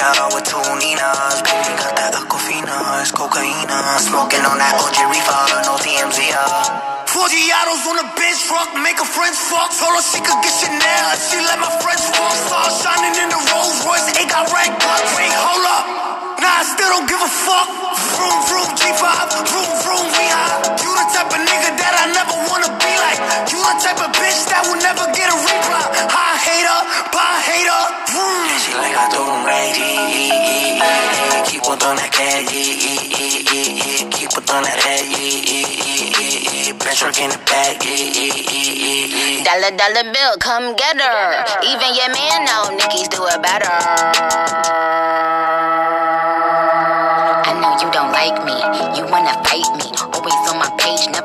later with two Ninas. Baby got that Aquafina, it's cocaine. Smoking on that OG reefer, no TMZ. Uh. Forgiatos on the bench truck, make her friends fuck. Told her she could get Chanel, she let my friends fuck. Stars shining in the Rolls Royce, it got red guns. Wait, hold up. Nah, I still don't give a fuck. Vroom, vroom, G5, vroom, vroom, we high. You the type of nigga that I never wanna be like. You the type of bitch that will never get a reply. High hater, bye hater, vroom. She like I do un rey, keep on doing that cat, keep on doing that head, bitch work in the back, Dollar, dollar bill, come get her. Even your man know Nicki's do it better. Wanna fight me.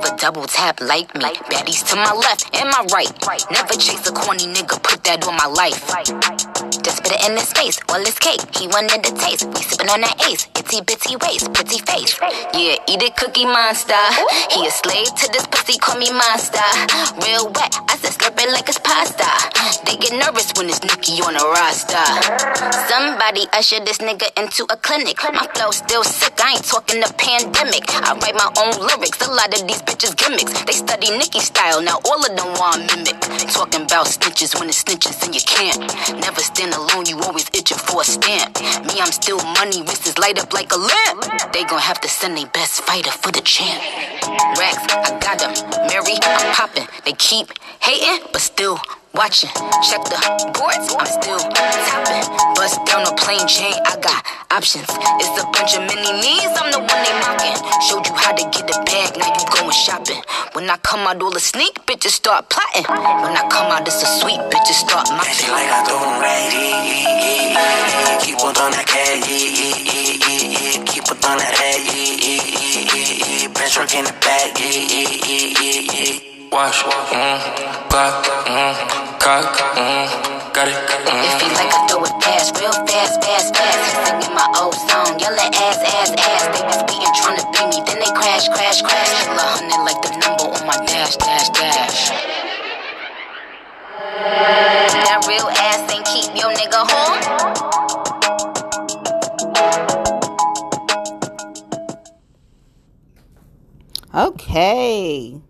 Never double tap like me. Baddies to my left and my right. Never chase a corny nigga, put that on my life. Just put it in his face, all his cake. He wanted the taste. We sippin' on that ace. Itty bitty waist, pretty face. Yeah, eat it, cookie monster. He a slave to this pussy, call me monster. Real wet, I said slurp it like it's pasta. They get nervous when it's Nicki on a roster. Somebody usher this nigga into a clinic. My flow still sick, I ain't talking the pandemic. I write my own lyrics, a lot of these bitches gimmicks. They study Nicki style, now all of them want mimic. Talking about snitches when it's snitches and you can't. Never stand alone, you always itching for a stamp. Me, I'm still money, wrists light up like a lamp. They gon' have to send their best fighter for the champ. Racks, I got them. Mary, I'm popping. They keep hating, but still watching. Check the boards, I'm still tapping. Bust down a plain chain, I got options. It's a bunch of mini me's, I'm the one they mocking. Showed you how to get the bag, now you going shopping. When I come out, all the sneak bitches start plotting. When I come out, it's a sweet bitches start She like I do rey, keep on that cat, keep on that head, bitch work in the back, Wash, mm, Glock, mm, cock, mm, got it, mm. If he like I throw it fast, real fast, fast, fast. Singing my old song, yelling ass, ass, ass. They be speeding, trying to beat me, then they crash, crash, crash. Kill a hundred like the number on my dash, dash, dash. That real ass ain't keep your nigga home. Okay.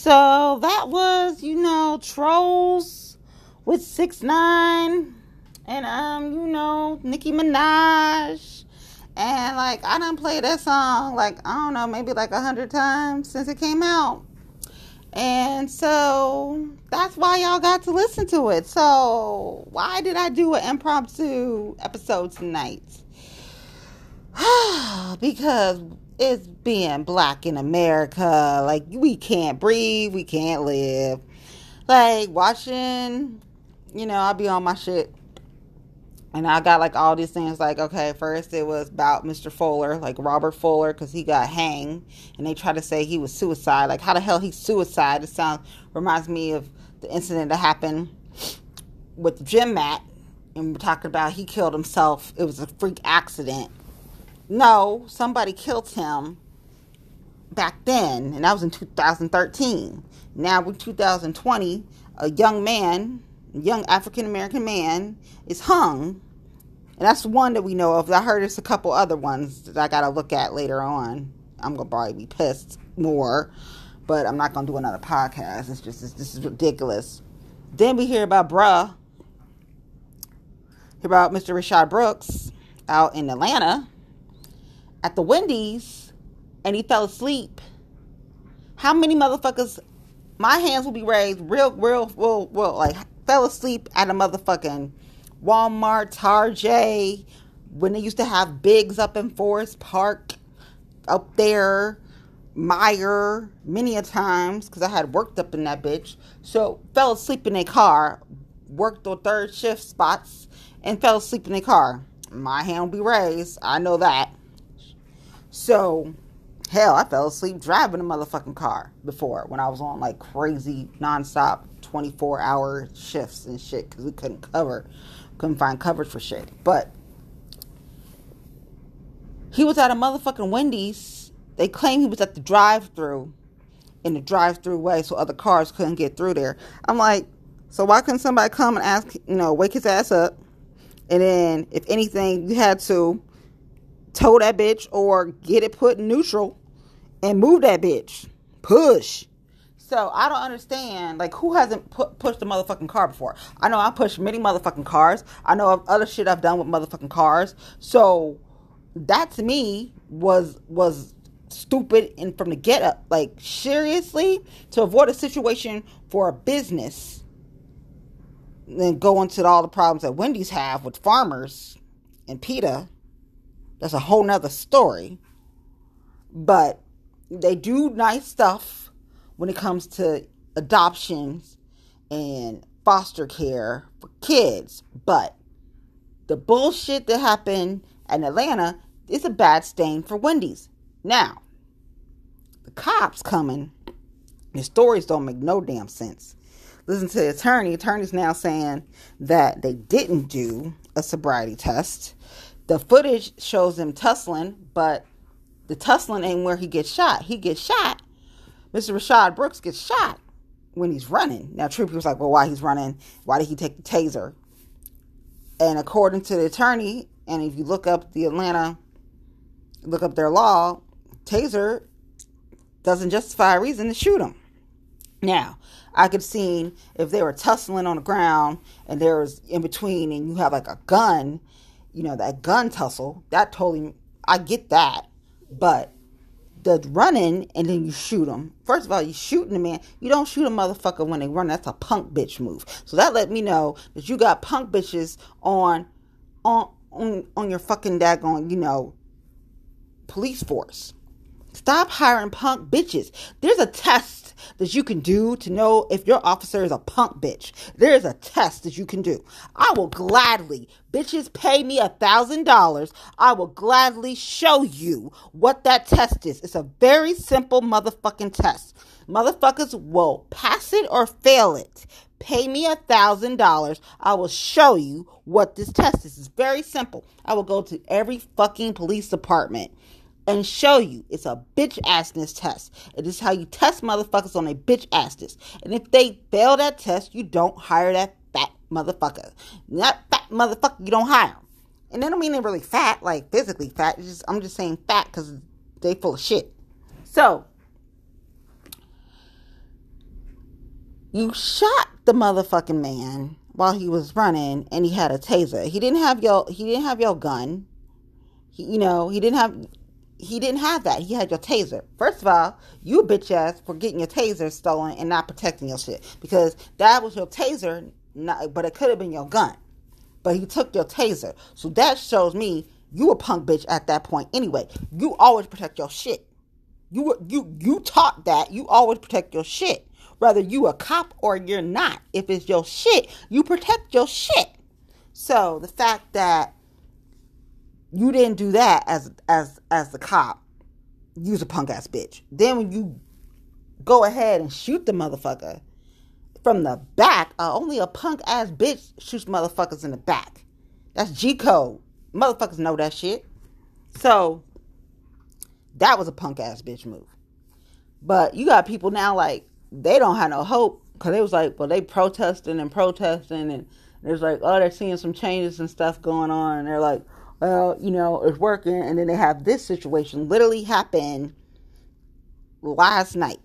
So that was, you know, Trollz with 6ix9ine and um, you know, Nicki Minaj. And like I done played that song like, I don't know, maybe like a hundred times since it came out. And so that's why y'all got to listen to it. So why did I do an impromptu episode tonight? because it's being black in America. Like we can't breathe, we can't live. Like watching, you know, I'll be on my shit. And I got like all these things like, okay, first it was about Mr. Fuller, like Robert Fuller, because he got hanged. And they try to say he was suicide. Like, how the hell he suicide? It sounds, reminds me of the incident that happened with gym mat. And we're talking about he killed himself. It was a freak accident. No, somebody killed him back then, and that was in 2013. Now we're 2020. A young man, a young African American man, is hung, and that's one that we know of. I heard there's a couple other ones that I gotta look at later on. I'm gonna probably be pissed more, but I'm not gonna do another podcast. It's just this is ridiculous. Then we hear about bruh, hear about Mr. Rayshard Brooks out in Atlanta at the Wendy's and he fell asleep. How many motherfuckers? My hands will be raised. Real, real, real, real. Like fell asleep at a motherfucking Walmart, Target, when they used to have bigs up in Forest Park, up there, Meijer, many a times because I had worked up in that bitch. So fell asleep in a car, worked on third shift spots, and fell asleep in a car. My hand will be raised. I know that. So, hell, I fell asleep driving a motherfucking car before when I was on like crazy nonstop 24 hour shifts and shit because we couldn't cover, couldn't find coverage for shit. But he was at a motherfucking Wendy's. They claim he was at the drive through in the drive through way so other cars couldn't get through there. I'm like, so why couldn't somebody come and ask, you know, wake his ass up, And then, if anything, you had to tow that bitch or get it put in neutral and move that bitch. Push. So I don't understand. Like, who hasn't put, pushed a motherfucking car before? I know I pushed many motherfucking cars. I know of other shit I've done with motherfucking cars. So that to me was was stupid and from the get up. Like seriously, to avoid a situation for a business, then go into all the problems that Wendy's have with farmers and PETA. That's a whole nother story. But they do nice stuff when it comes to adoptions and foster care for kids. But the bullshit that happened in Atlanta is a bad stain for Wendy's. Now, the cops coming, the stories don't make no damn sense. Listen to the attorney. Attorney's now saying that they didn't do a sobriety test. The footage shows him tussling, but the tussling ain't where he gets shot. He gets shot. Mr. Rayshard Brooks gets shot when he's running. Now, True was like, well, why he's running? Why did he take the taser? And according to the attorney, and if you look up the Atlanta, look up their law, taser doesn't justify a reason to shoot him. Now, I could see if they were tussling on the ground and there was in between and you have like a gun, you know, that gun tussle, that totally, I get that. But the running and then you shoot them. First of all, you shooting a man. You don't shoot a motherfucker when they run. That's a punk bitch move. So that let me know that you got punk bitches on, on, on, on your fucking daggone, you know, police force. Stop hiring punk bitches. There's a test that you can do to know if your officer is a punk bitch. There's a test that you can do. I will gladly, bitches pay me a thousand dollars. I will gladly show you what that test is. It's a very simple motherfucking test. Motherfuckers will pass it or fail it. Pay me a thousand dollars. I will show you what this test is. It's very simple. I will go to every fucking police department and show you it's a bitch assness test. It is how you test motherfuckers on a bitch assness. And if they fail that test, you don't hire that fat motherfucker. That fat motherfucker, you don't hire them. And I don't mean they're really fat, like physically fat. Just I'm just saying fat because they full of shit. So you shot the motherfucking man while he was running, and he had a taser. He didn't have your he didn't have your gun. You know, he didn't have he didn't have that. He had your taser. First of all, you bitch ass for getting your taser stolen and not protecting your shit because that was your taser, not, but it could have been your gun. But he took your taser, so that shows me you a punk bitch at that point. Anyway, you always protect your shit. You you you taught that you always protect your shit, whether you a cop or you're not. If it's your shit, you protect your shit. So the fact that you didn't do that as as as the cop. You's a punk ass bitch. Then when you go ahead and shoot the motherfucker from the back, uh, only a punk ass bitch shoots motherfuckers in the back. That's G code. Motherfuckers know that shit. So that was a punk ass bitch move. But you got people now like they don't have no hope because they was like, well, they protesting and protesting and there's like, oh, they're seeing some changes and stuff going on, and they're like, well, you know, it's working. And then they have this situation literally happen last night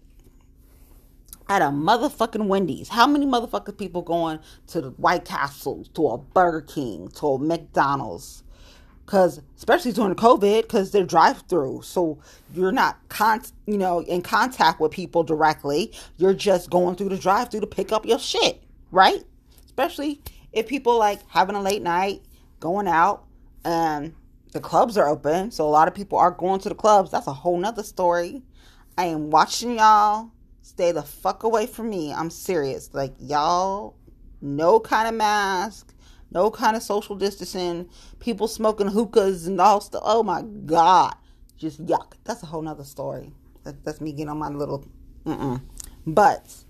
at a motherfucking Wendy's. How many motherfucking people going to the White Castle, to a Burger King, to a McDonald's? Because especially during COVID, because they're drive-through, so you're not con, you know, in contact with people directly. You're just going through the drive-through to pick up your shit, right? Especially if people like having a late night, going out, and the clubs are open, so a lot of people are going to the clubs. That's a whole nother story. I am watching y'all. Stay the fuck away from me. I'm serious. Like y'all, no kind of mask, no kind of social distancing. People smoking hookahs and all stuff. Oh my god, just yuck. That's a whole nother story. That, that's me getting on my little. Mm-mm. But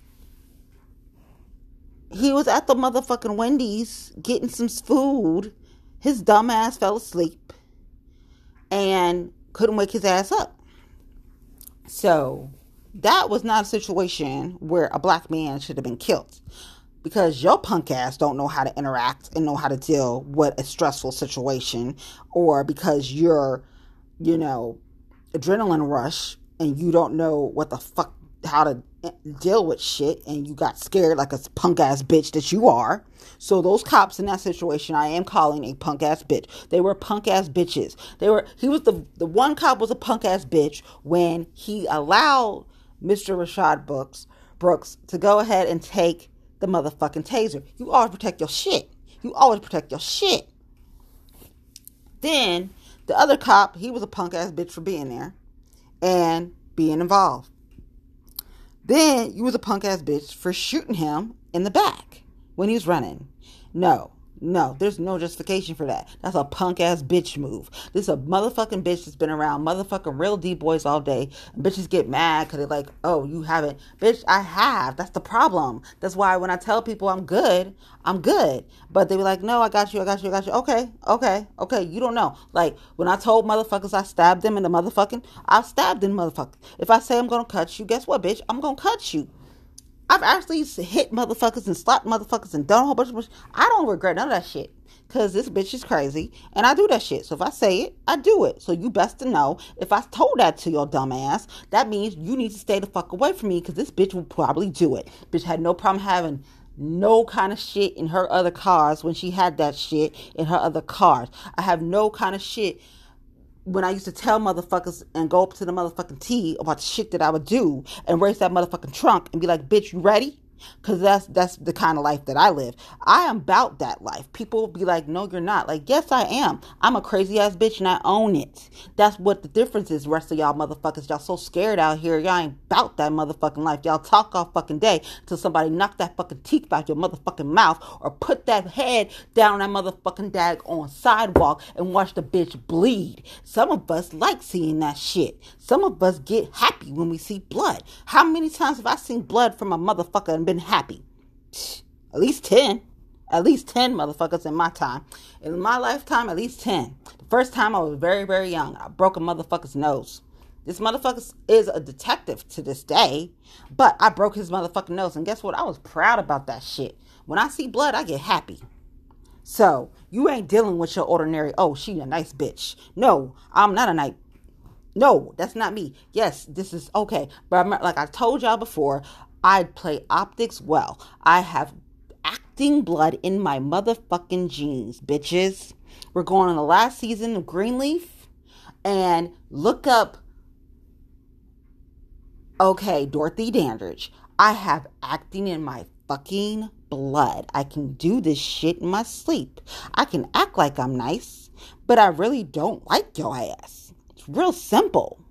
he was at the motherfucking Wendy's getting some food his dumb ass fell asleep and couldn't wake his ass up. So that was not a situation where a black man should have been killed. because your punk ass don't know how to interact and know how to deal with a stressful situation or because you're you know adrenaline rush and you don't know what the fuck how to deal with shit and you got scared like a punk ass bitch that you are. So those cops in that situation I am calling a punk ass bitch. They were punk ass bitches. They were he was the the one cop was a punk ass bitch when he allowed Mr. Rayshard Brooks Brooks to go ahead and take the motherfucking taser. You always protect your shit. You always protect your shit. Then the other cop, he was a punk ass bitch for being there and being involved. Then you was a punk ass bitch for shooting him in the back when he was running. No, no, there's no justification for that. That's a punk ass bitch move. This is a motherfucking bitch that's been around motherfucking real D boys all day. And bitches get mad because they're like, oh, you haven't. Bitch, I have. That's the problem. That's why when I tell people I'm good, I'm good. But they be like, no, I got you, I got you, I got you. Okay, okay, okay. You don't know. Like when I told motherfuckers I stabbed them in the motherfucking, I stabbed them motherfuckers. If I say I'm gonna cut you, guess what, bitch? I'm gonna cut you. I've actually hit motherfuckers and slapped motherfuckers and done a whole bunch of shit. I don't regret none of that shit. Cause this bitch is crazy and I do that shit. So if I say it, I do it. So you best to know if I told that to your dumb ass, that means you need to stay the fuck away from me because this bitch will probably do it. Bitch had no problem having no kind of shit in her other cars when she had that shit in her other cars. I have no kind of shit when I used to tell motherfuckers and go up to the motherfucking T about the shit that I would do and raise that motherfucking trunk and be like, bitch, you ready? Cause that's that's the kind of life that I live. I am about that life. People will be like, "No, you're not." Like, yes, I am. I'm a crazy ass bitch and I own it. That's what the difference is. Rest of y'all motherfuckers, y'all so scared out here. Y'all ain't about that motherfucking life. Y'all talk all fucking day till somebody knock that fucking teeth out your motherfucking mouth or put that head down that motherfucking dag on sidewalk and watch the bitch bleed. Some of us like seeing that shit. Some of us get happy when we see blood. How many times have I seen blood from a motherfucker and been happy? At least 10. At least 10 motherfuckers in my time. In my lifetime, at least 10. The first time I was very, very young, I broke a motherfucker's nose. This motherfucker is a detective to this day, but I broke his motherfucking nose. And guess what? I was proud about that shit. When I see blood, I get happy. So, you ain't dealing with your ordinary, oh, she a nice bitch. No, I'm not a nice no, that's not me. Yes, this is okay. But I'm, like I told y'all before, I play optics well. I have acting blood in my motherfucking genes, bitches. We're going on the last season of Greenleaf and look up okay, Dorothy Dandridge. I have acting in my fucking blood. I can do this shit in my sleep. I can act like I'm nice, but I really don't like your ass. It's real simple.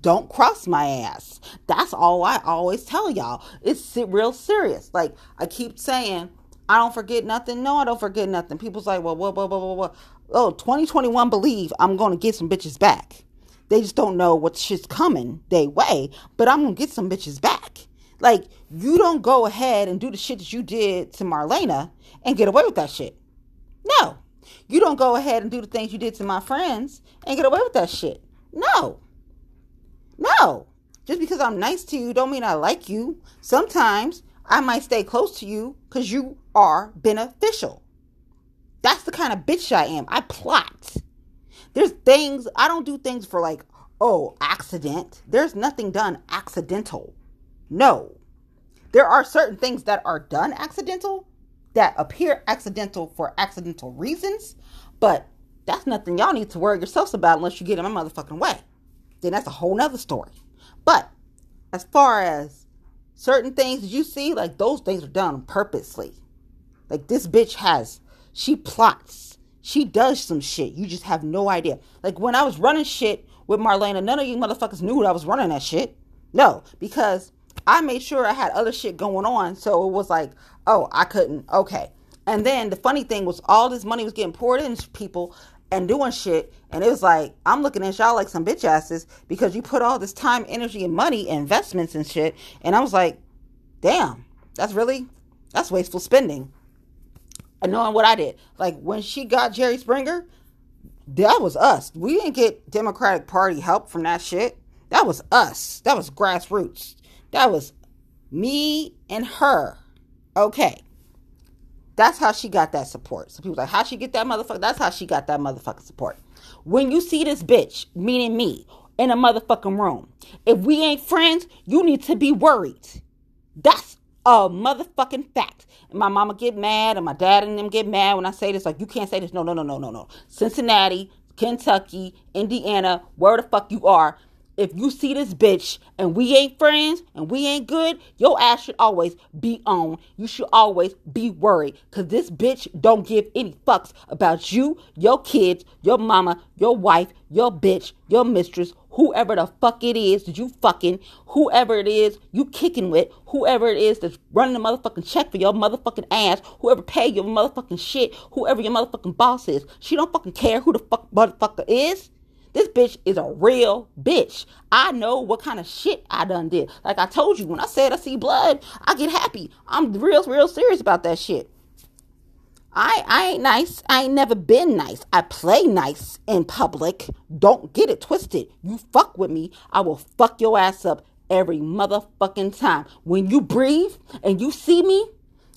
Don't cross my ass. That's all I always tell y'all. It's real serious. Like I keep saying, I don't forget nothing. No, I don't forget nothing. People's like, well, what, what, what, what, what? Oh, 2021 believe I'm going to get some bitches back. They just don't know what shit's coming they way, but I'm going to get some bitches back. Like, you don't go ahead and do the shit that you did to Marlena and get away with that shit. No. You don't go ahead and do the things you did to my friends and get away with that shit. No. No. Just because I'm nice to you don't mean I like you. Sometimes I might stay close to you because you are beneficial. That's the kind of bitch I am. I plot. There's things, I don't do things for like, oh, accident. There's nothing done accidental. No. There are certain things that are done accidental that appear accidental for accidental reasons, but that's nothing y'all need to worry yourselves about unless you get in my motherfucking way. Then that's a whole nother story. But as far as certain things you see, like those things are done purposely. Like this bitch has, she plots. She does some shit. You just have no idea. Like when I was running shit with Marlena, none of you motherfuckers knew that I was running that shit. No, because I made sure I had other shit going on. So it was like, oh, I couldn't. Okay. And then the funny thing was, all this money was getting poured into people and doing shit. And it was like, I'm looking at y'all like some bitch asses because you put all this time, energy, and money, investments and shit. And I was like, damn, that's really, that's wasteful spending. And knowing what I did. Like when she got Jerry Springer, that was us. We didn't get Democratic Party help from that shit. That was us. That was grassroots. That was me and her. Okay. That's how she got that support. So people like, how she get that motherfucker? That's how she got that motherfucking support. When you see this bitch, meaning me, in a motherfucking room, if we ain't friends, you need to be worried. That's a motherfucking fact. And my mama get mad and my dad and them get mad when I say this. Like, you can't say this. No, no, no, no, no, no. Cincinnati, Kentucky, Indiana, where the fuck you are, if you see this bitch and we ain't friends and we ain't good, your ass should always be on. You should always be worried because this bitch don't give any fucks about you, your kids, your mama, your wife, your bitch, your mistress, whoever the fuck it is that you fucking, whoever it is you kicking with, whoever it is that's running the motherfucking check for your motherfucking ass, whoever pay your motherfucking shit, whoever your motherfucking boss is. She don't fucking care who the fuck motherfucker is. This bitch is a real bitch. I know what kind of shit I done did. Like I told you, when I said I see blood, I get happy. I'm real, real serious about that shit. I, I ain't nice. I ain't never been nice. I play nice in public. Don't get it twisted. You fuck with me, I will fuck your ass up every motherfucking time. When you breathe and you see me,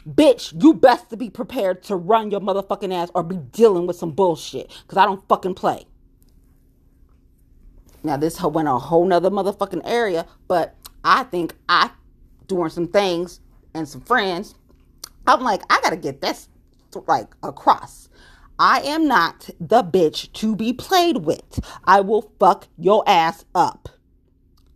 bitch, you best to be prepared to run your motherfucking ass or be dealing with some bullshit. Cause I don't fucking play. Now this went a whole nother motherfucking area, but I think I doing some things and some friends. I'm like, I gotta get this like across. I am not the bitch to be played with. I will fuck your ass up.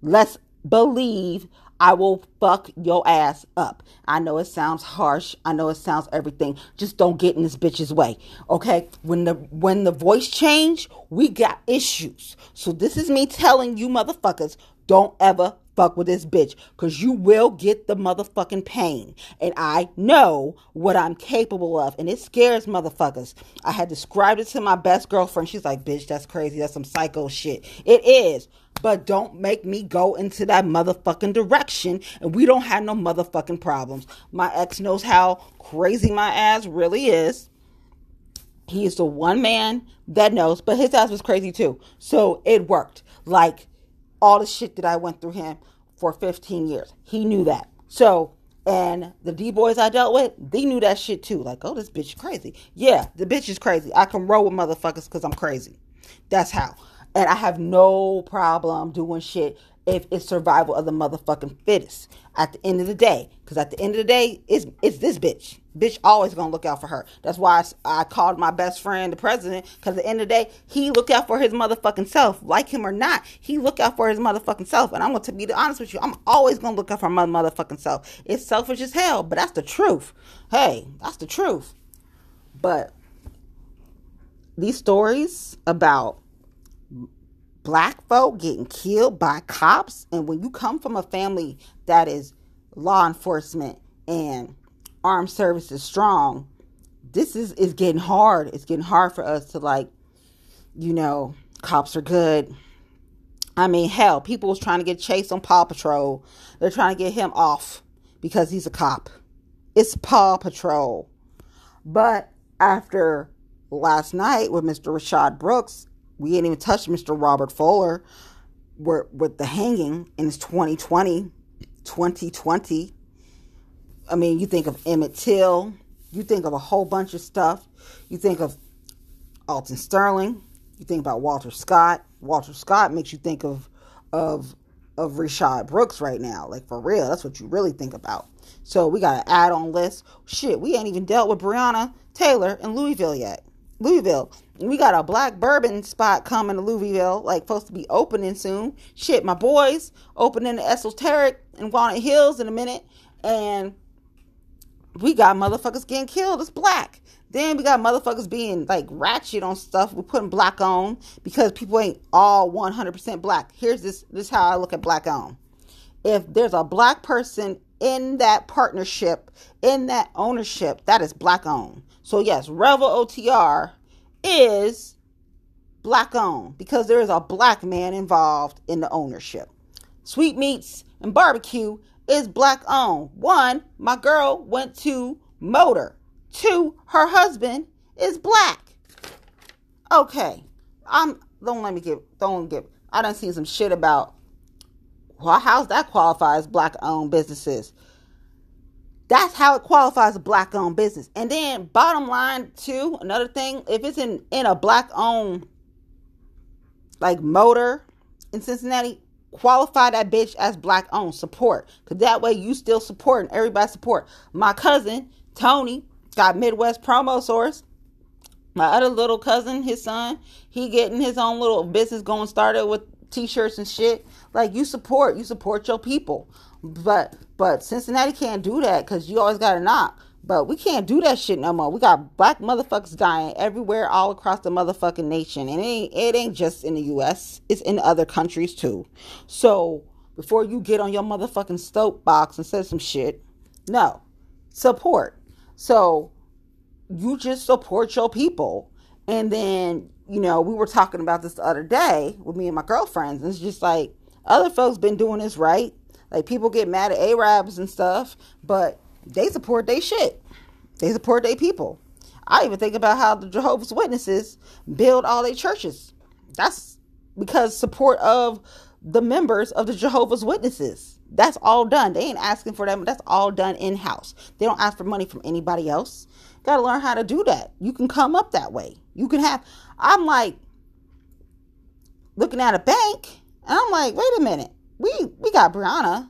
Let's believe I will fuck your ass up. I know it sounds harsh. I know it sounds everything. Just don't get in this bitch's way. Okay? When the when the voice change, we got issues. So this is me telling you motherfuckers, don't ever fuck with this bitch because you will get the motherfucking pain. And I know what I'm capable of. And it scares motherfuckers. I had described it to my best girlfriend. She's like, bitch, that's crazy. That's some psycho shit. It is. But don't make me go into that motherfucking direction. And we don't have no motherfucking problems. My ex knows how crazy my ass really is. He is the one man that knows, but his ass was crazy too. So it worked. Like all the shit that I went through him for 15 years. He knew that. So, and the D boys I dealt with, they knew that shit too. Like, oh, this bitch is crazy. Yeah, the bitch is crazy. I can roll with motherfuckers because I'm crazy. That's how. And I have no problem doing shit if it's survival of the motherfucking fittest at the end of the day. Because at the end of the day, it's, it's this bitch. Bitch always gonna look out for her. That's why I, I called my best friend the president. Because at the end of the day, he look out for his motherfucking self. Like him or not, he look out for his motherfucking self. And I'm gonna be honest with you, I'm always gonna look out for my motherfucking self. It's selfish as hell, but that's the truth. Hey, that's the truth. But these stories about black folk getting killed by cops. And when you come from a family that is law enforcement and armed services strong, this is, is getting hard. It's getting hard for us to like, you know, cops are good. I mean, hell, people was trying to get chased on Paw Patrol. They're trying to get him off because he's a cop. It's Paw Patrol. But after last night with Mr. Rayshard Brooks we ain't even touched Mr. Robert Fuller with the hanging in 2020, 2020. I mean, you think of Emmett Till, you think of a whole bunch of stuff. You think of Alton Sterling, you think about Walter Scott. Walter Scott makes you think of of of Rayshard Brooks right now. Like for real, that's what you really think about. So we got an add-on list. Shit, we ain't even dealt with Breonna Taylor in Louisville yet. Louisville. We got a black bourbon spot coming to Louisville, like supposed to be opening soon. Shit, my boys opening the esoteric in Walnut Hills in a minute, and we got motherfuckers getting killed. It's black. Then we got motherfuckers being like ratchet on stuff. We're putting black on because people ain't all 100% black. Here's this. This is how I look at black on. If there's a black person in that partnership, in that ownership, that is black owned. So yes, Revel OTR is black owned because there is a black man involved in the ownership. Sweetmeats and barbecue is black owned. One, my girl went to Motor. Two, her husband is black. Okay, I'm don't let me get don't get. I done seen some shit about well, how's that qualify as black owned businesses? That's how it qualifies a black owned business. And then bottom line too, another thing, if it's in in a black owned like motor in Cincinnati, qualify that bitch as black owned support. Cause that way you still support and everybody support. My cousin, Tony, got Midwest promo source. My other little cousin, his son, he getting his own little business going started with t-shirts and shit. Like you support, you support your people. But but Cincinnati can't do that because you always got to knock. But we can't do that shit no more. We got black motherfuckers dying everywhere, all across the motherfucking nation, and it ain't it ain't just in the U.S. It's in other countries too. So before you get on your motherfucking soapbox and say some shit, no support. So you just support your people, and then you know we were talking about this the other day with me and my girlfriends, and it's just like other folks been doing this right. Like people get mad at Arabs and stuff, but they support their shit. They support their people. I even think about how the Jehovah's Witnesses build all their churches. That's because support of the members of the Jehovah's Witnesses. That's all done. They ain't asking for them. That's all done in house. They don't ask for money from anybody else. Got to learn how to do that. You can come up that way. You can have. I'm like looking at a bank, and I'm like, wait a minute. We we got Breonna,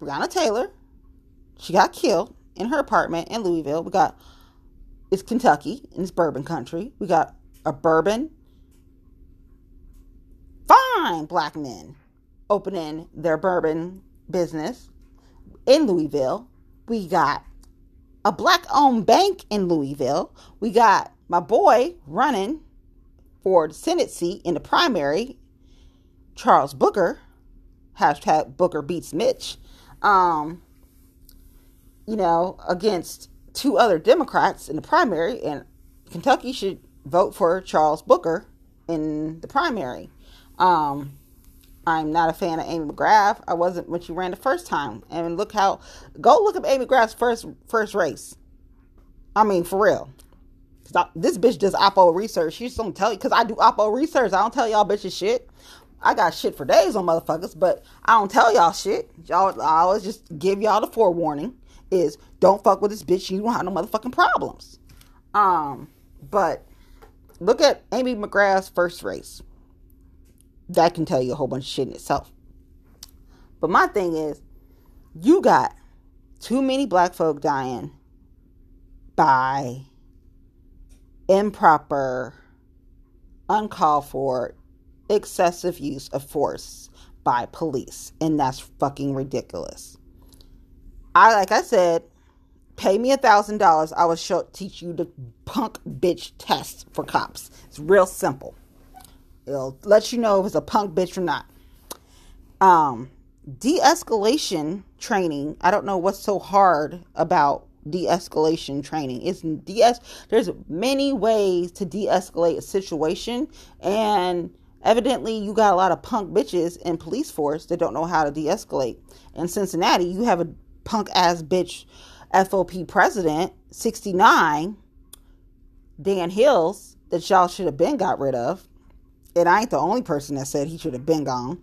Breonna Taylor. She got killed in her apartment in Louisville. We got it's Kentucky and it's bourbon country. We got a bourbon fine black men opening their bourbon business in Louisville. We got a black owned bank in Louisville. We got my boy running for the Senate seat in the primary, Charles Booker. Hashtag Booker beats Mitch. Um, you know, against two other Democrats in the primary, and Kentucky should vote for Charles Booker in the primary. Um, I'm not a fan of Amy McGrath. I wasn't when she ran the first time. And look how go look up Amy McGrath's first first race. I mean, for real. This bitch does Oppo research. She just don't tell you because I do Oppo research. I don't tell y'all bitches shit. I got shit for days on motherfuckers, but I don't tell y'all shit. Y'all, I always just give y'all the forewarning: is don't fuck with this bitch. You don't have no motherfucking problems. Um, but look at Amy McGrath's first race that can tell you a whole bunch of shit in itself. But my thing is, you got too many black folk dying by improper, uncalled for, excessive use of force by police. And that's fucking ridiculous. I, like I said, pay me a thousand dollars. I will show, teach you the punk bitch test for cops. It's real simple. It'll let you know if it's a punk bitch or not. Um, de-escalation training. I don't know what's so hard about de-escalation training. It's de there's many ways to de-escalate a situation and evidently you got a lot of punk bitches in police force that don't know how to de-escalate. In Cincinnati, you have a punk ass bitch FOP president, 69, Dan Hils, that y'all should have been got rid of and I ain't the only person that said he should have been gone.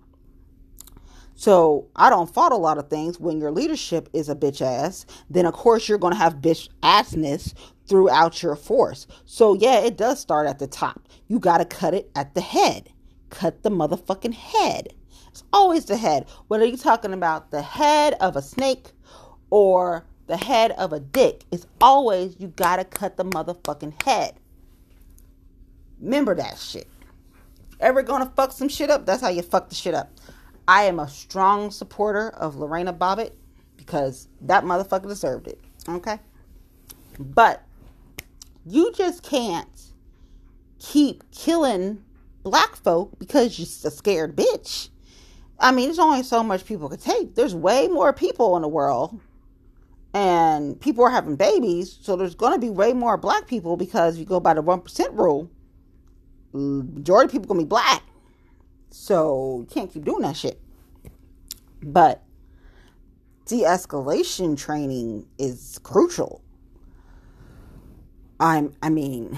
So I don't fault a lot of things. When your leadership is a bitch ass, then of course you're going to have bitch assness throughout your force. So yeah, it does start at the top. You got to cut it at the head. Cut the motherfucking head. It's always the head. Whether you're talking about the head of a snake or the head of a dick, it's always you got to cut the motherfucking head. Remember that shit ever gonna fuck some shit up, that's how you fuck the shit up. I am a strong supporter of Lorena Bobbitt because that motherfucker deserved it. Okay? But you just can't keep killing black folk because you're a scared bitch. I mean, there's only so much people could take. There's way more people in the world. And people are having babies, so there's going to be way more black people because if you go by the 1% rule, majority of people gonna be black. So you can't keep doing that shit. But de-escalation training is crucial. I'm I mean,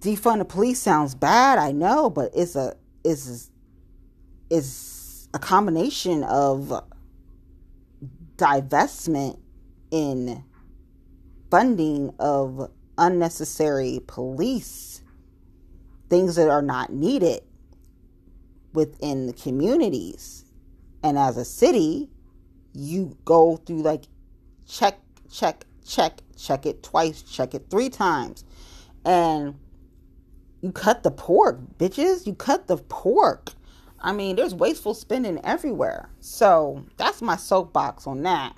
defund the police sounds bad, I know, but it's a is is a combination of divestment in funding of unnecessary police, things that are not needed within the communities. And as a city, you go through like check, check, check, check it twice, check it three times. And you cut the pork, bitches. You cut the pork. I mean, there's wasteful spending everywhere. So that's my soapbox on that.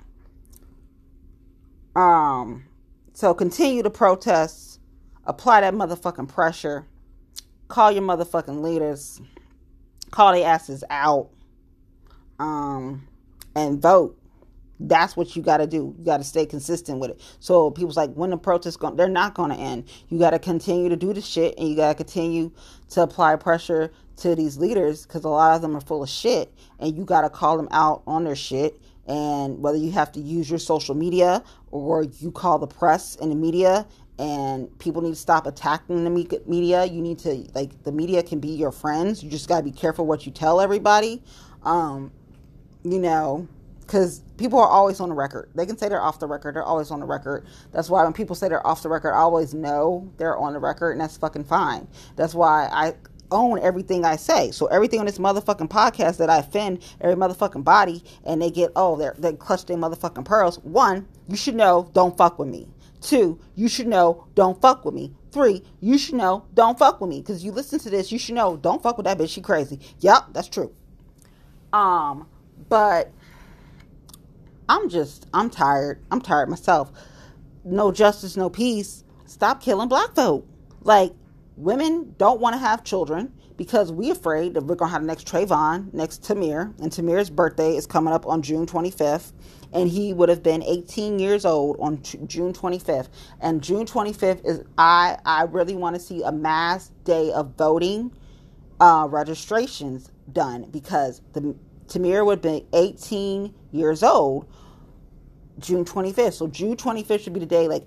Um, so continue to protest, apply that motherfucking pressure, call your motherfucking leaders, call their asses out, um, and vote. That's what you got to do. You got to stay consistent with it. So people's like, when the protests going, they're not going to end. You got to continue to do the shit, and you got to continue to apply pressure to these leaders because a lot of them are full of shit, and you got to call them out on their shit. And whether you have to use your social media or you call the press and the media, and people need to stop attacking the media. You need to like the media can be your friends. You just got to be careful what you tell everybody. Um, you know because people are always on the record. They can say they're off the record. They're always on the record. That's why when people say they're off the record, I always know they're on the record, and that's fucking fine. That's why I own everything I say. So everything on this motherfucking podcast that I offend every motherfucking body, and they get oh they're they clutch their motherfucking pearls. One, you should know don't fuck with me. Two, you should know don't fuck with me. Three, you should know don't fuck with me because you listen to this. You should know don't fuck with that bitch. She crazy. Yep, that's true. Um, but I'm just, I'm tired. I'm tired myself. No justice, no peace. Stop killing black folk. Like, women don't want to have children because we're afraid that we're going to have the next Trayvon, next Tamir. And Tamir's birthday is coming up on June 25th. And he would have been 18 years old on June 25th. And June 25th is, I, I really want to see a mass day of voting uh, registrations done because the Tamir would be 18 years old June 25th. So June 25th should be the day like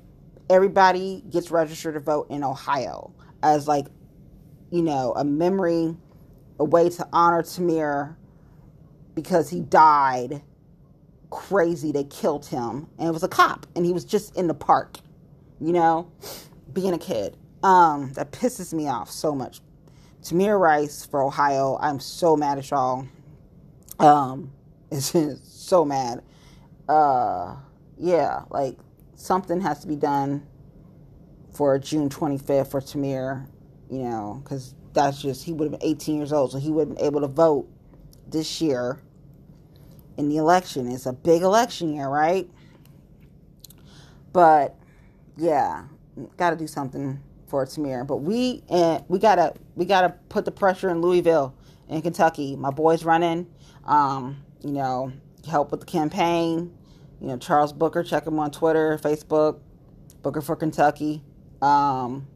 everybody gets registered to vote in Ohio as like, you know, a memory, a way to honor Tamir because he died crazy. They killed him. And it was a cop and he was just in the park, you know, being a kid. Um, that pisses me off so much. Tamir Rice for Ohio. I'm so mad at y'all. Um, it's so mad uh, yeah, like something has to be done for June 25th for Tamir, you know, because that's just, he would have been 18 years old, so he would have been able to vote this year in the election. It's a big election year, right? But yeah, got to do something for Tamir. But we and we gotta we gotta put the pressure in Louisville in Kentucky. My boy's running. Um, you know, help with the campaign. You know, Charles Booker, check him on Twitter, Facebook, Booker for Kentucky. Um,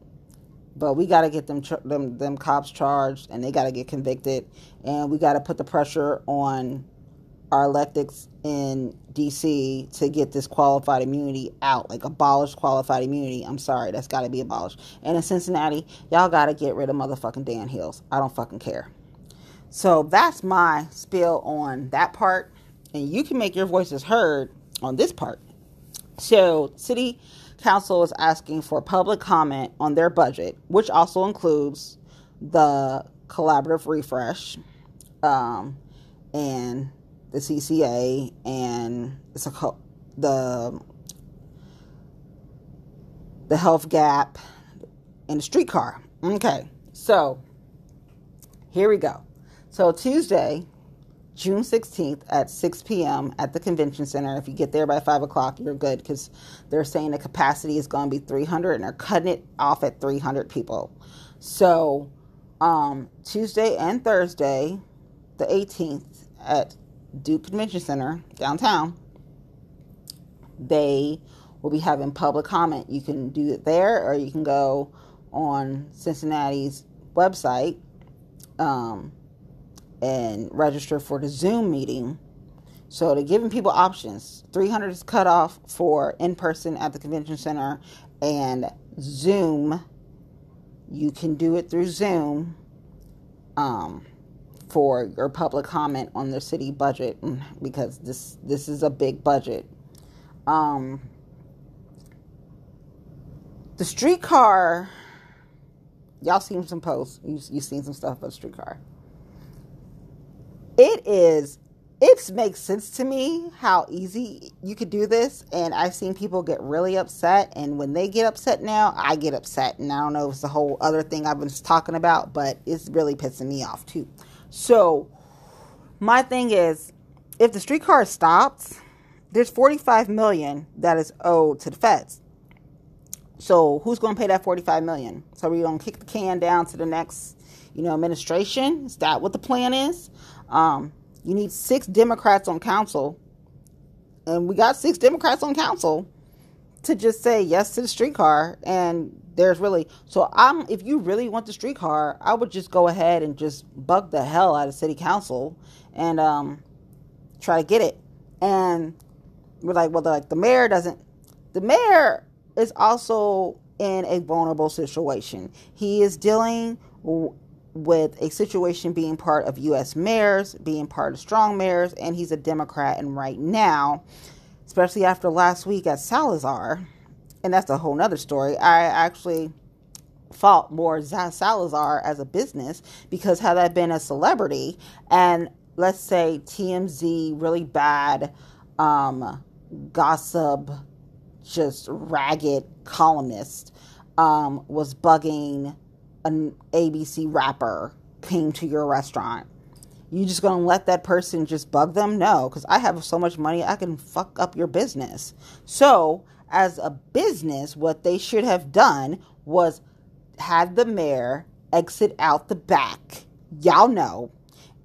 but we got to get them, them them cops charged, and they got to get convicted, and we got to put the pressure on our electeds in DC to get this qualified immunity out, like abolish qualified immunity. I'm sorry, that's got to be abolished. And in Cincinnati, y'all got to get rid of motherfucking Dan Hils. I don't fucking care. So that's my spill on that part and you can make your voices heard on this part. So, City Council is asking for public comment on their budget, which also includes the collaborative refresh um, and the CCA and it's a co- the the health gap and the streetcar. Okay, so here we go. So Tuesday, June 16th at 6 p.m. at the convention center. If you get there by 5 o'clock, you're good because they're saying the capacity is going to be 300 and they're cutting it off at 300 people. So, um, Tuesday and Thursday, the 18th, at Duke Convention Center downtown, they will be having public comment. You can do it there or you can go on Cincinnati's website. Um, and register for the Zoom meeting. So they're giving people options. 300 is cut off for in person at the convention center, and Zoom, you can do it through Zoom um, for your public comment on the city budget mm, because this this is a big budget. Um, the streetcar, y'all seen some posts. You you seen some stuff about streetcar. It is. It makes sense to me how easy you could do this, and I've seen people get really upset. And when they get upset now, I get upset, and I don't know if it's the whole other thing I've been talking about, but it's really pissing me off too. So, my thing is, if the streetcar stops, there's 45 million that is owed to the feds. So who's going to pay that 45 million? So we're going to kick the can down to the next, you know, administration. Is that what the plan is? Um, you need six Democrats on council, and we got six Democrats on council to just say yes to the streetcar. And there's really so I'm if you really want the streetcar, I would just go ahead and just bug the hell out of city council and um, try to get it. And we're like, well, like the mayor doesn't. The mayor is also in a vulnerable situation. He is dealing with a situation being part of U.S. mayors, being part of strong mayors, and he's a Democrat. And right now, especially after last week at Salazar, and that's a whole nother story, I actually fought more Salazar as a business because had I been a celebrity and let's say TMZ really bad um, gossip just ragged columnist um, was bugging an ABC rapper came to your restaurant. You just gonna let that person just bug them? No, because I have so much money, I can fuck up your business. So, as a business, what they should have done was had the mayor exit out the back. Y'all know,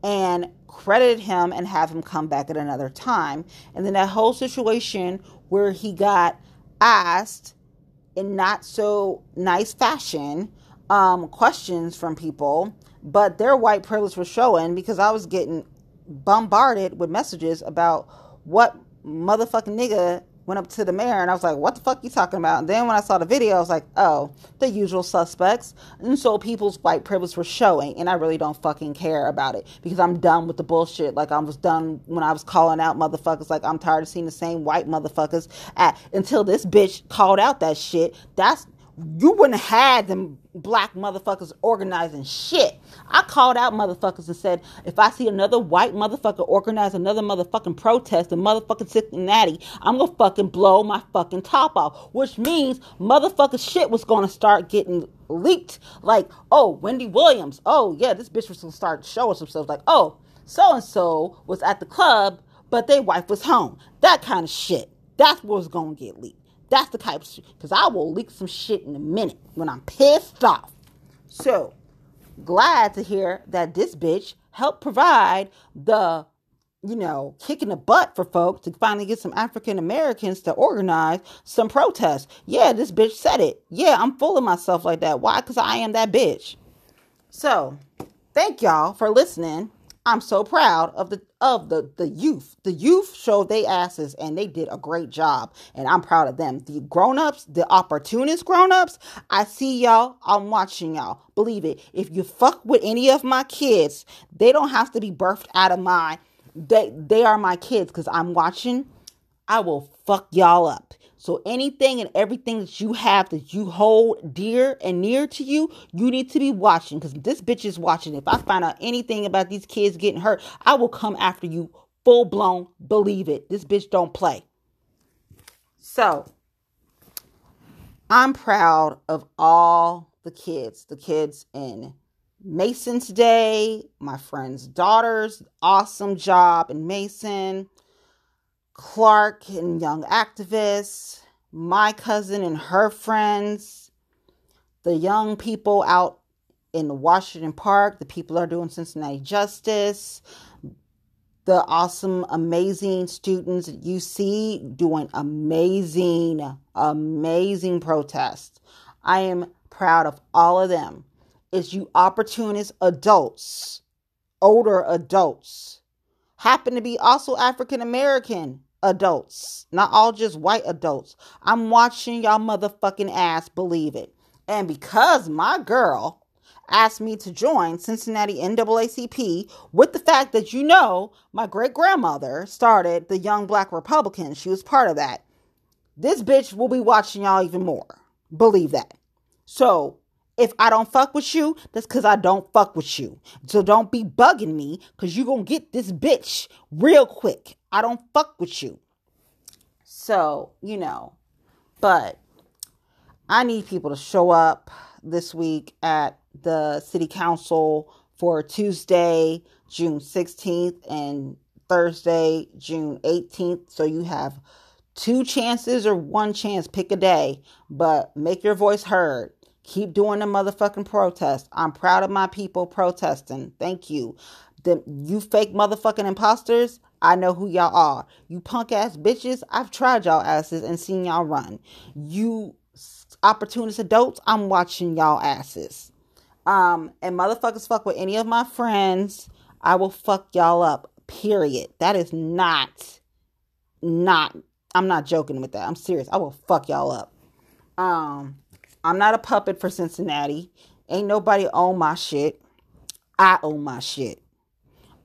and credited him and have him come back at another time. And then that whole situation where he got asked in not so nice fashion um, questions from people, but their white privilege was showing because I was getting bombarded with messages about what motherfucking nigga went up to the mayor and I was like, what the fuck you talking about? And then when I saw the video, I was like, oh, the usual suspects. And so people's white privilege were showing and I really don't fucking care about it because I'm done with the bullshit. Like I was done when I was calling out motherfuckers. Like I'm tired of seeing the same white motherfuckers at, until this bitch called out that shit. That's you wouldn't have had them black motherfuckers organizing shit. I called out motherfuckers and said, if I see another white motherfucker organize another motherfucking protest in motherfucking Cincinnati, I'm gonna fucking blow my fucking top off. Which means motherfucker shit was gonna start getting leaked. Like, oh, Wendy Williams. Oh, yeah, this bitch was gonna start showing themselves. Like, oh, so and so was at the club, but their wife was home. That kind of shit. That's what was gonna get leaked. That's the type of shit. Because I will leak some shit in a minute when I'm pissed off. So, glad to hear that this bitch helped provide the, you know, kicking the butt for folks to finally get some African Americans to organize some protests. Yeah, this bitch said it. Yeah, I'm fooling myself like that. Why? Because I am that bitch. So, thank y'all for listening. I'm so proud of the of the the youth. The youth showed they asses and they did a great job and I'm proud of them. The grown-ups, the opportunist grown-ups, I see y'all. I'm watching y'all. Believe it. If you fuck with any of my kids, they don't have to be birthed out of my they they are my kids cuz I'm watching. I will fuck y'all up. So anything and everything that you have that you hold dear and near to you, you need to be watching because this bitch is watching. If I find out anything about these kids getting hurt, I will come after you full blown. Believe it. This bitch don't play. So I'm proud of all the kids, the kids in Mason's Day, my friend's daughters, awesome job in Mason. Clark and Young Activists, my cousin and her friends, the young people out in Washington Park, the people are doing Cincinnati Justice, the awesome, amazing students at UC doing amazing, amazing protests. I am proud of all of them. It's you opportunist adults, older adults, happen to be also African American adults, not all just white adults. I'm watching y'all motherfucking ass believe it. And because my girl asked me to join Cincinnati NAACP with the fact that you know my great grandmother started the Young Black Republicans, she was part of that. this bitch will be watching y'all even more. Believe that. So if I don't fuck with you, that's because I don't fuck with you. So don't be bugging me because you're going to get this bitch real quick. I don't fuck with you. So, you know, but I need people to show up this week at the city council for Tuesday, June 16th and Thursday, June 18th. So you have two chances or one chance, pick a day, but make your voice heard. Keep doing the motherfucking protest. I'm proud of my people protesting. Thank you. The you fake motherfucking imposters, I know who y'all are. You punk ass bitches, I've tried y'all asses and seen y'all run. You opportunist adults, I'm watching y'all asses. Um, and motherfuckers fuck with any of my friends, I will fuck y'all up. Period. That is not, not. I'm not joking with that. I'm serious. I will fuck y'all up. Um, I'm not a puppet for Cincinnati. Ain't nobody own my shit. I own my shit.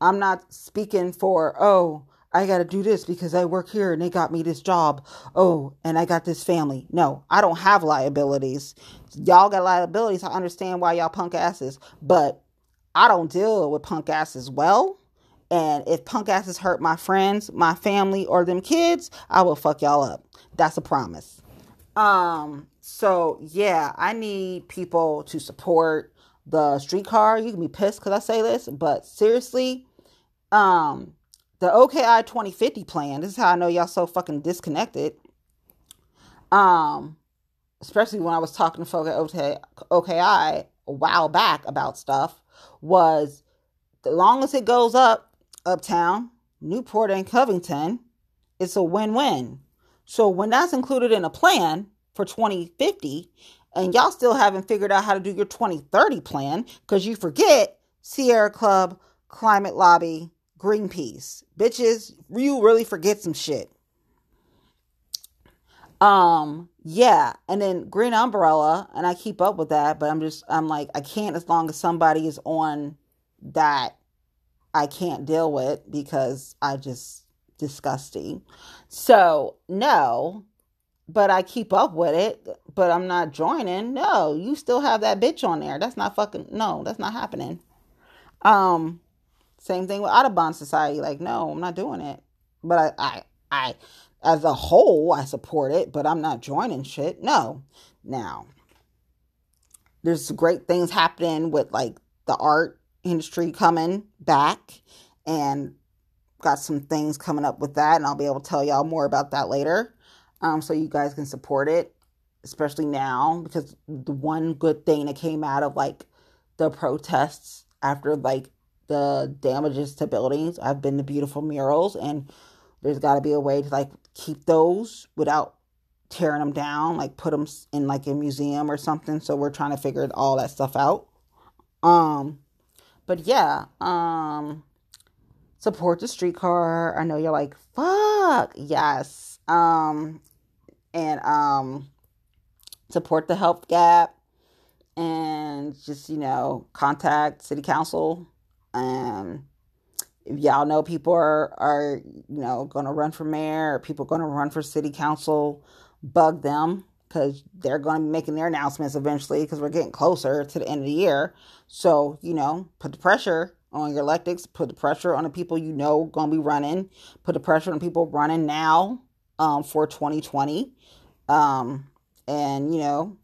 I'm not speaking for, oh, I got to do this because I work here and they got me this job. Oh, and I got this family. No, I don't have liabilities. Y'all got liabilities. I understand why y'all punk asses, but I don't deal with punk asses well. And if punk asses hurt my friends, my family, or them kids, I will fuck y'all up. That's a promise. Um, so yeah, I need people to support the streetcar. You can be pissed because I say this, but seriously, um, the OKI 2050 plan. This is how I know y'all so fucking disconnected. Um, especially when I was talking to folk at OKI a while back about stuff, was the long as it goes up, uptown, Newport, and Covington, it's a win win. So when that's included in a plan for 2050, and y'all still haven't figured out how to do your 2030 plan because you forget Sierra Club, Climate Lobby, Greenpeace. Bitches, you really forget some shit. Um, yeah, and then Green Umbrella, and I keep up with that, but I'm just I'm like I can't as long as somebody is on that I can't deal with because I just disgusting. So, no, but I keep up with it, but I'm not joining. No, you still have that bitch on there. That's not fucking no, that's not happening. Um same thing with Audubon Society. Like, no, I'm not doing it. But I, I, I, as a whole, I support it, but I'm not joining shit. No. Now, there's great things happening with like the art industry coming back and got some things coming up with that and I'll be able to tell y'all more about that later. Um so you guys can support it especially now because the one good thing that came out of like the protests after like the damages to buildings. I've been to beautiful murals, and there's got to be a way to like keep those without tearing them down, like put them in like a museum or something. So we're trying to figure all that stuff out. Um, but yeah, um, support the streetcar. I know you're like, fuck, yes. Um, and um, support the health gap and just you know contact city council um, if y'all know people are, are you know, going to run for mayor or people going to run for city council, bug them because they're going to be making their announcements eventually because we're getting closer to the end of the year. So, you know, put the pressure on your electeds, put the pressure on the people you know going to be running, put the pressure on people running now um, for 2020. Um, and, you know,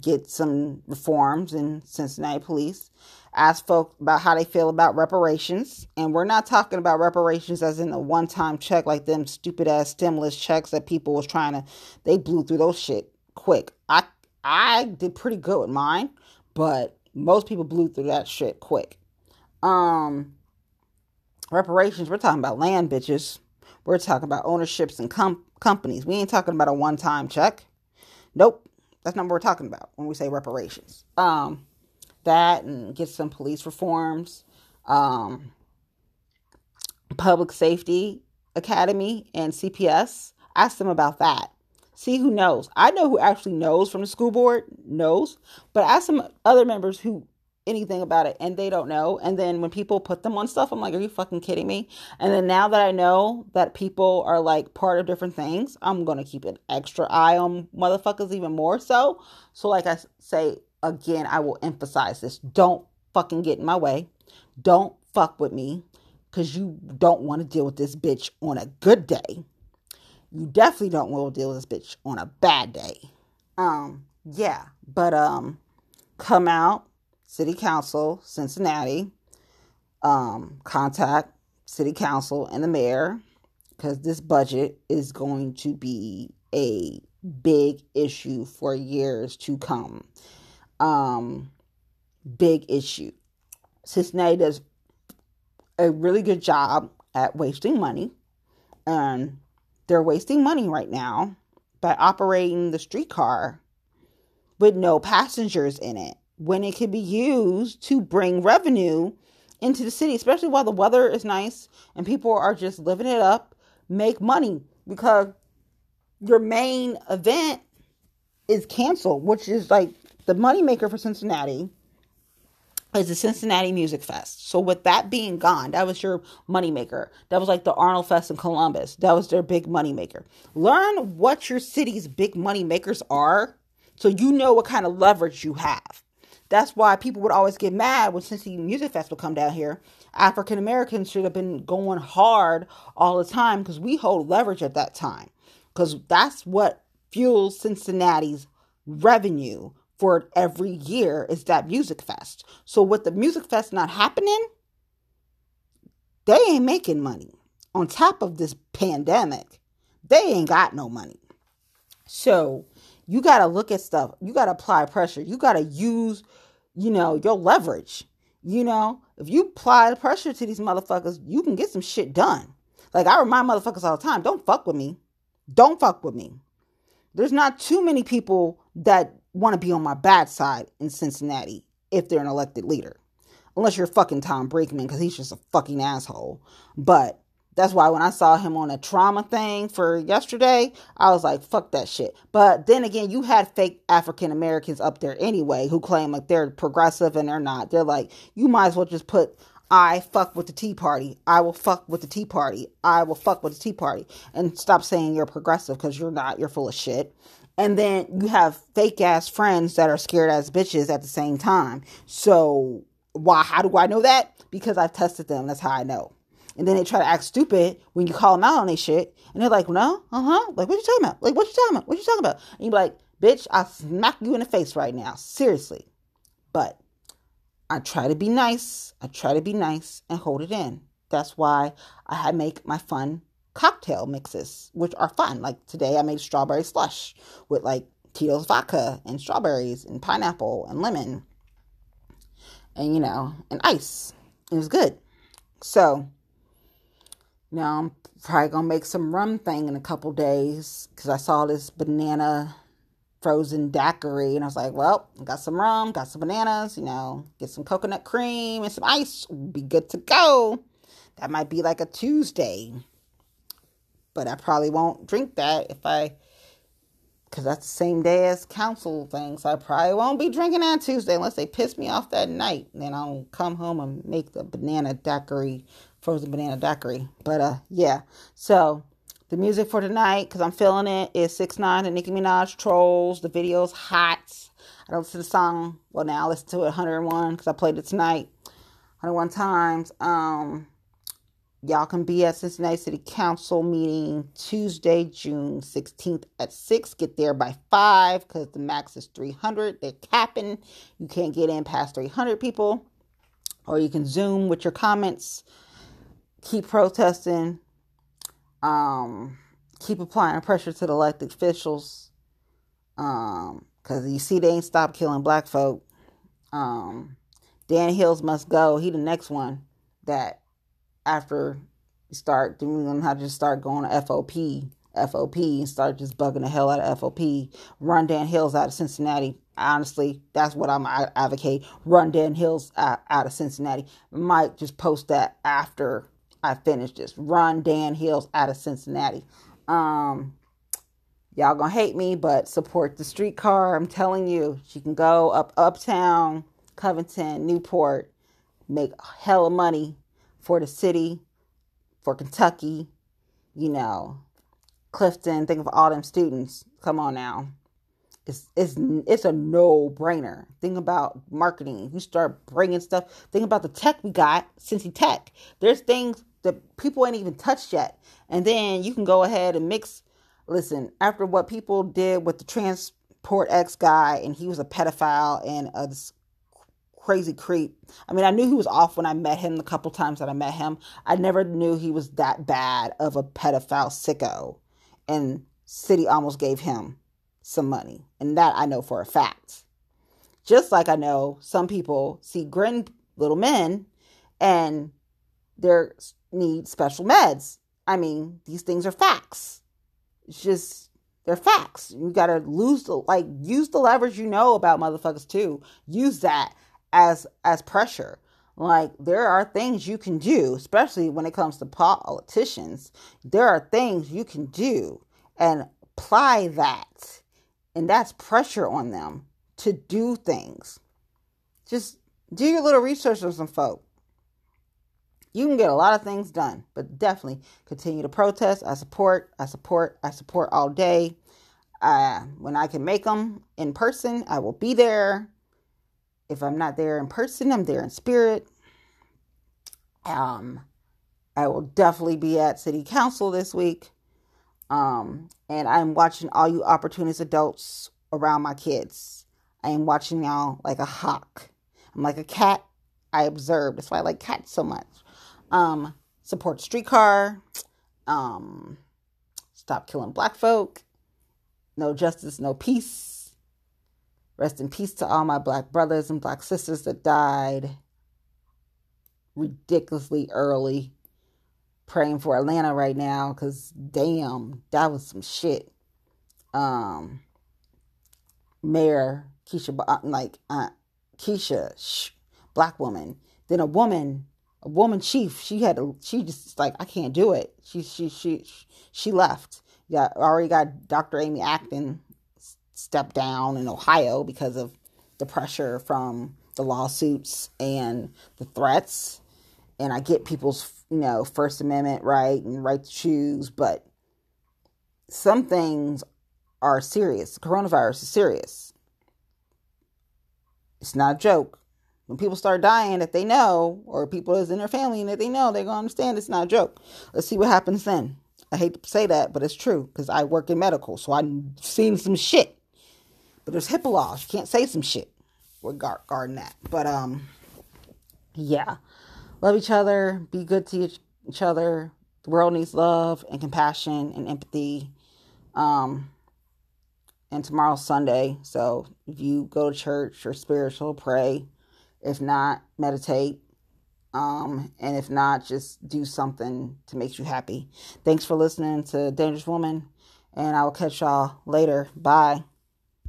get some reforms in Cincinnati police ask folks about how they feel about reparations. And we're not talking about reparations as in a one time check like them stupid ass stimulus checks that people was trying to they blew through those shit quick. I I did pretty good with mine, but most people blew through that shit quick. Um reparations, we're talking about land bitches. We're talking about ownerships and com- companies. We ain't talking about a one time check. Nope. That's not what we're talking about when we say reparations. Um that and get some police reforms, um, public safety academy and CPS. Ask them about that. See who knows. I know who actually knows from the school board knows, but ask some other members who anything about it and they don't know. And then when people put them on stuff, I'm like, are you fucking kidding me? And then now that I know that people are like part of different things, I'm going to keep an extra eye on motherfuckers even more so. So, like I say again, I will emphasize this don't fucking get in my way. Don't fuck with me because you don't want to deal with this bitch on a good day. You definitely don't want to deal with this bitch on a bad day. Um, yeah, but um, come out, City Council, Cincinnati, um, contact City Council and the mayor because this budget is going to be a big issue for years to come. Um, big issue. Cincinnati does a really good job at wasting money, and they're wasting money right now by operating the streetcar with no passengers in it when it could be used to bring revenue into the city, especially while the weather is nice and people are just living it up, make money because your main event is canceled, which is like the moneymaker for Cincinnati is the Cincinnati Music Fest. So with that being gone, that was your moneymaker. That was like the Arnold Fest in Columbus. That was their big moneymaker. Learn what your city's big moneymakers are so you know what kind of leverage you have. That's why people would always get mad when Cincinnati Music Fest would come down here. African Americans should have been going hard all the time because we hold leverage at that time. Because that's what fuels Cincinnati's revenue for every year is that music fest. So with the music fest not happening, they ain't making money. On top of this pandemic, they ain't got no money. So you got to look at stuff. You got to apply pressure. You got to use, you know, your leverage. You know, if you apply the pressure to these motherfuckers, you can get some shit done. Like I remind motherfuckers all the time, don't fuck with me. Don't fuck with me. There's not too many people that want to be on my bad side in Cincinnati if they're an elected leader. Unless you're fucking Tom Brinkman because he's just a fucking asshole. But that's why when I saw him on a trauma thing for yesterday, I was like, fuck that shit. But then again, you had fake African Americans up there anyway who claim like they're progressive and they're not. They're like, you might as well just put I fuck with the Tea Party. I will fuck with the Tea Party. I will fuck with the Tea Party. And stop saying you're progressive because you're not. You're full of shit. And then you have fake ass friends that are scared as bitches at the same time. So why how do I know that? Because I've tested them. That's how I know. And then they try to act stupid when you call them out on their shit. And they're like, no, uh-huh. Like, what you talking about? Like, what you talking about? What you talking about? And you're like, bitch, I'll smack you in the face right now. Seriously. But I try to be nice. I try to be nice and hold it in. That's why I make my fun cocktail mixes, which are fun. Like today, I made strawberry slush with like Tito's vodka and strawberries and pineapple and lemon and, you know, and ice. It was good. So, now I'm probably gonna make some rum thing in a couple days because I saw this banana frozen daiquiri and I was like, well, I got some rum, got some bananas, you know, get some coconut cream and some ice, be good to go. That might be like a Tuesday, but I probably won't drink that if I, because that's the same day as council thing. So I probably won't be drinking that Tuesday unless they piss me off that night. Then I'll come home and make the banana daiquiri frozen banana daiquiri. But uh, yeah. So the music for tonight, because I'm feeling it, is 6ix9ine and Nicki Minaj Trollz. The video's hot. I don't listen to the song. Well, now I listen to it 101 because I played it tonight 101 times. Um, y'all can be at Cincinnati City Council meeting Tuesday, June 16th at 6. Get there by 5 because the max is 300. They're capping. You can't get in past 300 people. Or you can Zoom with your comments keep protesting, um, keep applying pressure to the elected officials, um, because you see they ain't stopped killing black folk. Um, Dan Hils must go. He the next one that after you start doing how to just start going to FOP, FOP, and start just bugging the hell out of FOP. Run Dan Hils out of Cincinnati. Honestly, that's what I'm I advocate. Run Dan Hils out, out of Cincinnati. Might just post that after I finished this. Run Dan Hils out of Cincinnati. Um, y'all gonna hate me, but support the streetcar. I'm telling you, she can go up uptown Covington, Newport, make hella money for the city, for Kentucky, you know, Clifton. Think of all them students. Come on now. It's, it's, it's a no brainer. Think about marketing. You start bringing stuff. Think about the tech we got, Cincy Tech. There's things that people ain't even touched yet. And then you can go ahead and mix. Listen, after what people did with the Transport X guy, and he was a pedophile and a crazy creep. I mean, I knew he was off when I met him the couple times that I met him. I never knew he was that bad of a pedophile sicko. And City almost gave him some money. And that I know for a fact. Just like I know some people see grin little men and they need special meds. I mean, these things are facts. It's just they're facts. You gotta lose the like use the leverage you know about motherfuckers too. Use that as as pressure. Like there are things you can do, especially when it comes to politicians. There are things you can do and apply that. And that's pressure on them to do things. Just do your little research on some folk. You can get a lot of things done, but definitely continue to protest. I support, I support, I support all day. Uh, when I can make them in person, I will be there. If I'm not there in person, I'm there in spirit. Um, I will definitely be at city council this week. Um, and I'm watching all you opportunist adults around my kids. I am watching y'all like a hawk. I'm like a cat. I observe. That's why I like cats so much. Um, support streetcar. Um, stop killing black folk. No justice, no peace. Rest in peace to all my black brothers and black sisters that died ridiculously early. Praying for Atlanta right now because damn, that was some shit. Um, Mayor Keisha, like uh, Keisha, shh, black woman. Then a woman, a woman chief. She had to. She just like I can't do it. She she she she left. Yeah, already got Dr. Amy Acton step down in Ohio because of the pressure from the lawsuits and the threats. And I get people's, you know, First Amendment right and right to choose, but some things are serious. The coronavirus is serious. It's not a joke. When people start dying that they know, or people is in their family and that they know, they're gonna understand it's not a joke. Let's see what happens then. I hate to say that, but it's true because I work in medical, so I've seen some shit. But there's HIPAA laws. You can't say some shit regarding that. But um, yeah, love each other. Be good to each other. The world needs love and compassion and empathy. Um, and tomorrow's Sunday, so if you go to church or spiritual, pray. If not, meditate. Um, and if not, just do something to make you happy. Thanks for listening to Dangerous Woman, and I will catch y'all later. Bye.